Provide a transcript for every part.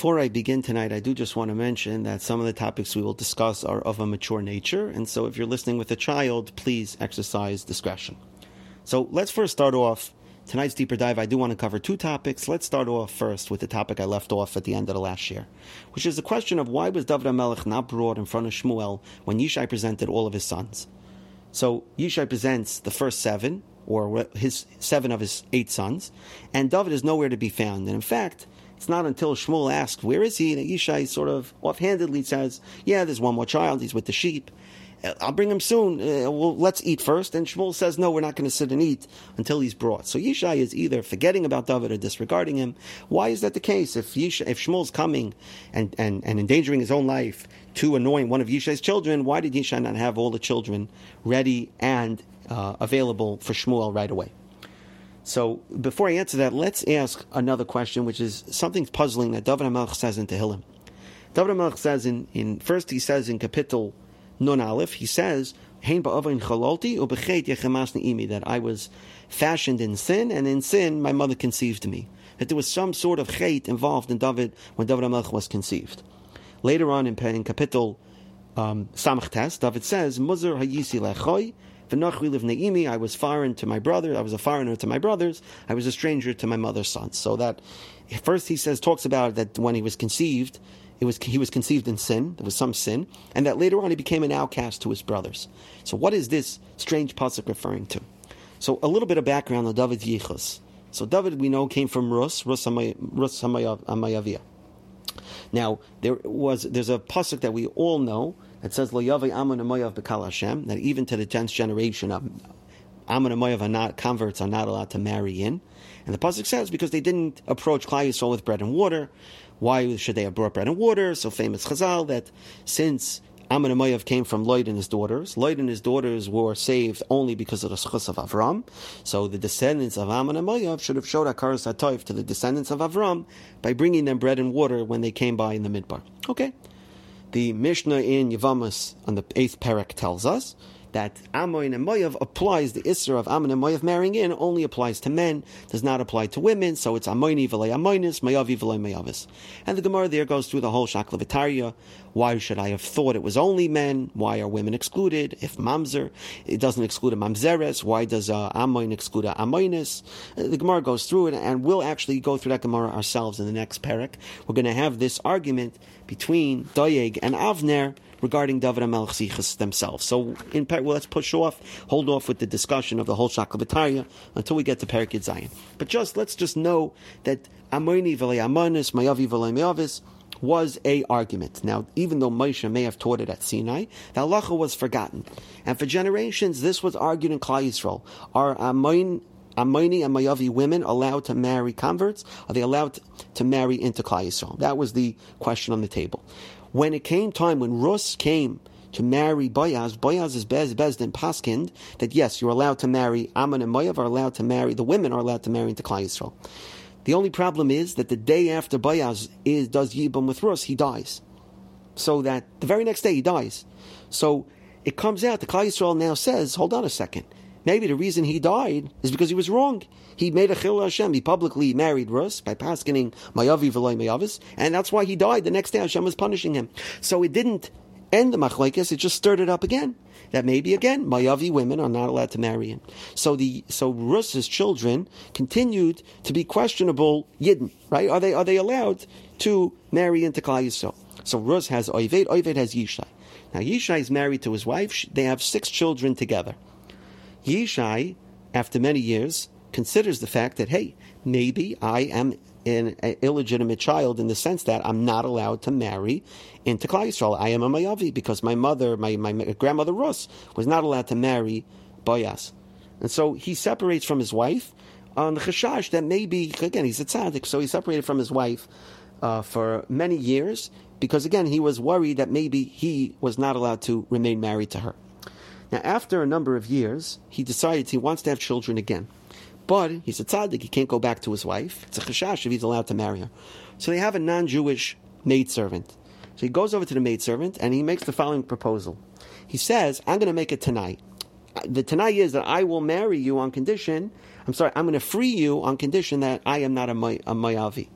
Before I begin tonight, I do just want to mention that some of the topics we will discuss are of a mature nature, and so if you're listening with a child, please exercise discretion. So let's first start off tonight's deeper dive. I do want to cover two topics. Let's start off first with the topic I left off at the end of the last year, which is the question of why was David HaMelech not brought in front of Shmuel when Yishai presented all of his sons. So Yishai presents the first seven, or his seven of his eight sons, and David is nowhere to be found. And in fact, it's not until Shmuel asks, Where is he? And Yishai sort of offhandedly says, Yeah, there's one more child, he's with the sheep. I'll bring him soon. Uh, well, let's eat first. And Shmuel says, no, we're not going to sit and eat until he's brought. So Yishai is either forgetting about David or disregarding him. Why is that the case? If Yishai, if Shmuel's coming and, and, and endangering his own life to anoint one of Yishai's children, why did Yishai not have all the children ready and uh, available for Shmuel right away? So before I answer that, let's ask another question, which is something puzzling that David HaMelech says in Tehillim. David HaMelech says in, in first he says in Kapitel Nun Aleph, he says, that I was fashioned in sin, and in sin my mother conceived me. That there was some sort of chait involved in David when David HaMelech was conceived. Later on in, in Kapitel um, Samach David says, Muzar hayisi lechoy, I was foreign to my brother. I was a foreigner to my brothers. I was a stranger to my mother's sons. So that first he says talks about that when he was conceived, it was, he was conceived in sin, there was some sin, and that later on he became an outcast to his brothers. So, what is this strange pasuk referring to? So, a little bit of background on David Yichus. So, David, we know, came from Rus, Rus Hamayavia. Now, there was there's a pasuk that we all know that says Amayav Bekal Hashem that even to the tenth generation of Amon and Moav are not converts are not allowed to marry in, and the pasuk says because they didn't approach Klal Yisrael with bread and water, why should they have brought bread and water? So famous Chazal that since Moav came from Loit and his daughters. Loit and his daughters were saved only because of the schus of Avram. So the descendants of Moav should have showed Akaras HaToiv to the descendants of Avram by bringing them bread and water when they came by in the Midbar. Okay. The Mishnah in Yavamas on the eighth parak tells us that Amoin and applies the Isser of Ammon and Moav marrying in only applies to men, does not apply to women, so it's Amoini v'lei Amoinis, Moavi v'lei Moavis. And the Gemara there goes through the whole Shaklavitaria. Why should I have thought it was only men? Why are women excluded? If Mamzer, it doesn't exclude a Mamzeres, why does uh, Amoin exclude a Amoinis? Uh, the Gemara goes through it, and we'll actually go through that Gemara ourselves in the next parak. We're going to have this argument between Doyeg and Avner regarding David HaMelech themselves. So, in well, let's push off, hold off with the discussion of the whole Shaklavitaria until we get to Perakid Zion. But just let's just know that Amoni v'lei Amonis, Mayavi v'lei Mayavis was a argument. Now, even though Moshe may have taught it at Sinai, the halacha was forgotten, and for generations this was argued in Klal Yisrael. Are Amoin and Mayavi women allowed to marry converts? Are they allowed to marry into Klal Yisrael? That was the question on the table. When it came time, when Rus came to marry Boyaz, Boyaz is Bez, Bezdin Paskind, that yes, you're allowed to marry, Ammon and Moav are allowed to marry, the women are allowed to marry into Klal Yisrael. The only problem is that the day after Boyaz is, does Yibam with Rus, he dies. So that the very next day he dies. So it comes out, the Klal Yisrael now says, hold on a second, Maybe the reason he died is because he was wrong. He made a chil Hashem. He publicly married Rus by paskening Mayavi v'loy Mayavis, and that's why he died. The next day Hashem was punishing him. So it didn't end the machlekes; it just stirred it up again. That maybe again Mayavi women are not allowed to marry him. So the so Rus's children continued to be questionable Yidden, right? Are they are they allowed to marry into Klal Yisrael? So Rus has Oived, Oived has Yishai. Now Yishai is married to his wife. They have six children together. Yishai, after many years, considers the fact that, hey, maybe I am an illegitimate child in the sense that I'm not allowed to marry into Klal Yisrael. I am a Mayavi because my mother, my, my grandmother Rus, was not allowed to marry Boyas. And so he separates from his wife on the chashash that maybe, again, he's a tzaddik, so he separated from his wife uh, for many years because, again, he was worried that maybe he was not allowed to remain married to her. Now, after a number of years, he decides he wants to have children again. But he's a tzaddik, he can't go back to his wife. It's a chashash if he's allowed to marry her. So they have a non Jewish maidservant. So he goes over to the maidservant and he makes the following proposal. He says, I'm going to make it tonight. Uh, the tonight is that I will marry you on condition, I'm sorry, I'm going to free you on condition that I am not a, a Mayavi.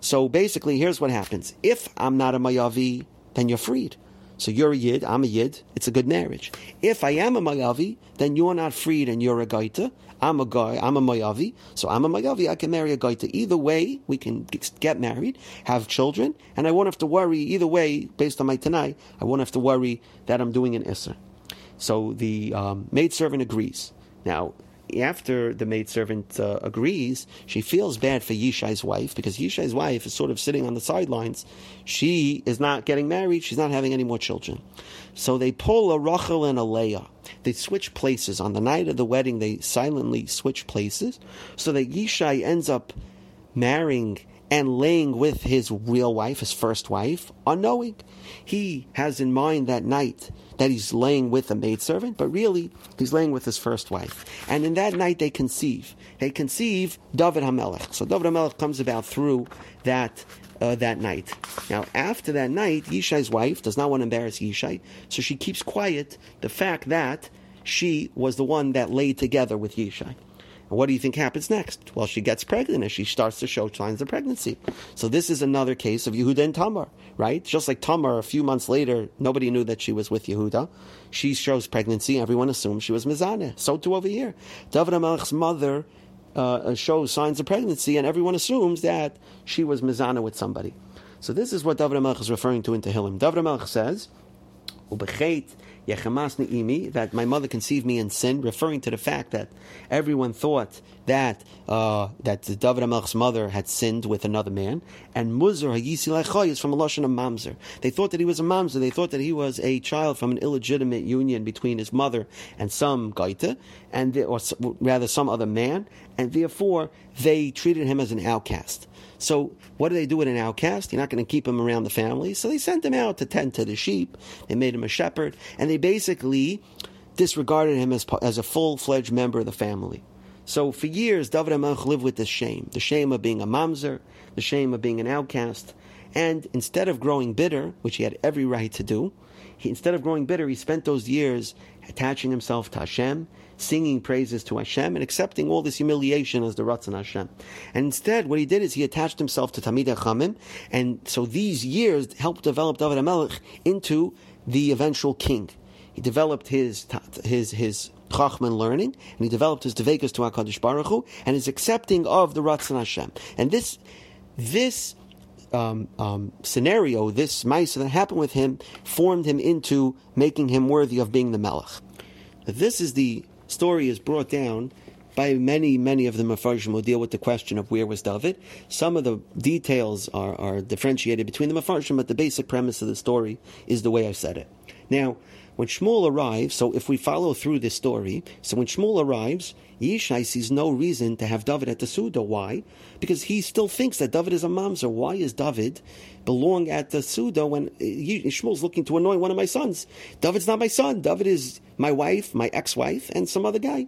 So basically, here's what happens: if I'm not a mayavi, then you're freed. So you're a yid, I'm a yid. It's a good marriage. If I am a mayavi, then you're not freed and you're a gaita. I'm a guy, I'm a mayavi, so I'm a mayavi, I can marry a gaita. Either way, we can get married, have children, and I won't have to worry, either way, based on my tanai, I won't have to worry that I'm doing an isser. So the um, maidservant agrees. Now, after the maidservant uh, agrees, she feels bad for Yishai's wife because Yishai's wife is sort of sitting on the sidelines. She is not getting married. She's not having any more children. So they pull a Rachel and a Leah. They switch places. On the night of the wedding, they silently switch places so that Yishai ends up marrying and laying with his real wife, his first wife, unknowing. He has in mind that night that he's laying with a maidservant, but really he's laying with his first wife. And in that night they conceive. They conceive David HaMelech. So David HaMelech comes about through that uh, that night. Now, after that night, Yishai's wife does not want to embarrass Yishai, so she keeps quiet the fact that she was the one that laid together with Yishai. What do you think happens next? Well, she gets pregnant and she starts to show signs of pregnancy. So this is another case of Yehuda and Tamar, right? Just like Tamar, a few months later, nobody knew that she was with Yehuda. She shows pregnancy. Everyone assumes she was Mizaneh. So too over here. David HaMelech's mother uh, shows signs of pregnancy, and everyone assumes that she was Mizaneh with somebody. So this is what David HaMelech is referring to in Tehillim. David HaMelech says, that my mother conceived me in sin, referring to the fact that everyone thought that uh, that David HaMelech's mother had sinned with another man, and Muzar is from a lashon of mamzer. They thought that he was a mamzer. They thought that he was a child from an illegitimate union between his mother and some gaita, and or rather some other man, and therefore they treated him as an outcast. So what do they do with an outcast? You're not going to keep him around the family. So they sent him out to tend to the sheep. They made him a shepherd, and they basically disregarded him as, as a full fledged member of the family. So for years, David HaMelech lived with this shame the shame of being a mamzer, the shame of being an outcast. And instead of growing bitter, which he had every right to do, he, instead of growing bitter, he spent those years attaching himself to Hashem singing praises to Hashem and accepting all this humiliation as the Ratzon Hashem. And instead, what he did is he attached himself to Tamid Chamim, and so these years helped develop David HaMelech into the eventual king. He developed his his his Chachman learning, and he developed his Devekas to HaKadosh Baruch Hu, and his accepting of the Ratzon Hashem. And this this um, um, scenario, this mice that happened with him, formed him into making him worthy of being the Melech. This is the story is brought down by many, many of the Mefarshim who deal with the question of where was David. Some of the details are, are differentiated between the Mefarshim, but the basic premise of the story is the way I said it. Now, when Shmuel arrives, so if we follow through this story, so when Shmuel arrives, Yishai sees no reason to have David at the Suda. Why? Because he still thinks that David is a mamzer. Why is David belong at the Suda when uh, Shmuel's looking to anoint one of my sons? David's not my son. David is my wife, my ex-wife, and some other guy.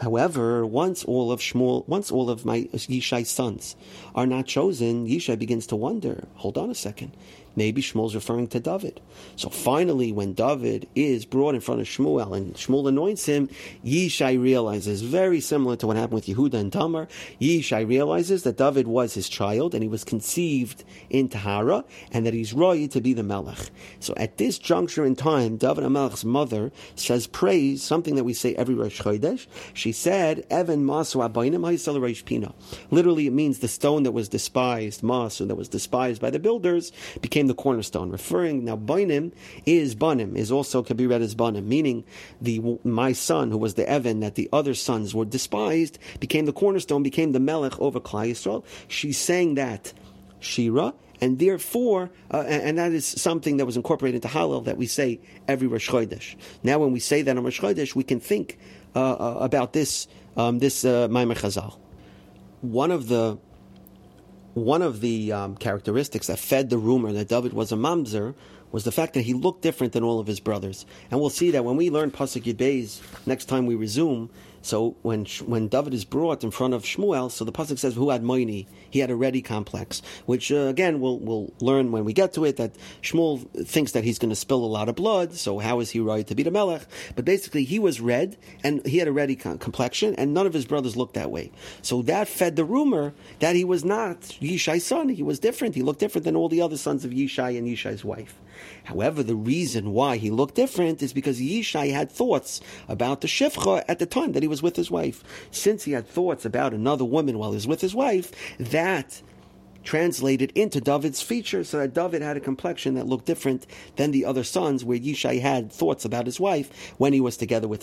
However, once all of Shmuel, once all of my Yishai's sons are not chosen, Yishai begins to wonder. Hold on a second. Maybe Shmuel's referring to David. So finally, when David is brought in front of Shmuel and Shmuel anoints him, Yishai realizes, very similar to what happened with Yehuda and Tamar, Yishai realizes that David was his child and he was conceived in Tahara and that he's roy to be the Melech. So at this juncture in time, David HaMelech's mother says praise, something that we say every Rosh Chodesh. She said, Evan Masu Abayim Pina. Literally, it means the stone that was despised, Masu, that was despised by the builders, became the cornerstone. Referring now, Bainim is Banim, is also could be read as Banim, meaning the my son, who was the Evan that the other sons were despised, became the cornerstone, became the Melech over Klal Yisrael. She's saying that Shira, and therefore, uh, and, that is something that was incorporated into Hallel that we say every Rosh Chodesh. Now, when we say that on Rosh Chodesh, we can think uh, uh, about this um, this uh, Maimar Chazal. One of the one of the um, characteristics that fed the rumor that David was a mamzer was the fact that he looked different than all of his brothers. And we'll see that when we learn Pasuk Yud next time we resume, so when when David is brought in front of Shmuel, so the pasuk says who had moini, he had a ready complex, which uh, again we'll we'll learn when we get to it that Shmuel thinks that he's going to spill a lot of blood. So how is he right to be the melech? But basically, he was red and he had a ready complexion, and none of his brothers looked that way. So that fed the rumor that he was not Yishai's son. He was different. He looked different than all the other sons of Yishai and Yishai's wife. However, the reason why he looked different is because Yishai had thoughts about the Shifcha at the time that he was with his wife. Since he had thoughts about another woman while he was with his wife, that translated into David's features so that David had a complexion that looked different than the other sons, where Yishai had thoughts about his wife when he was together with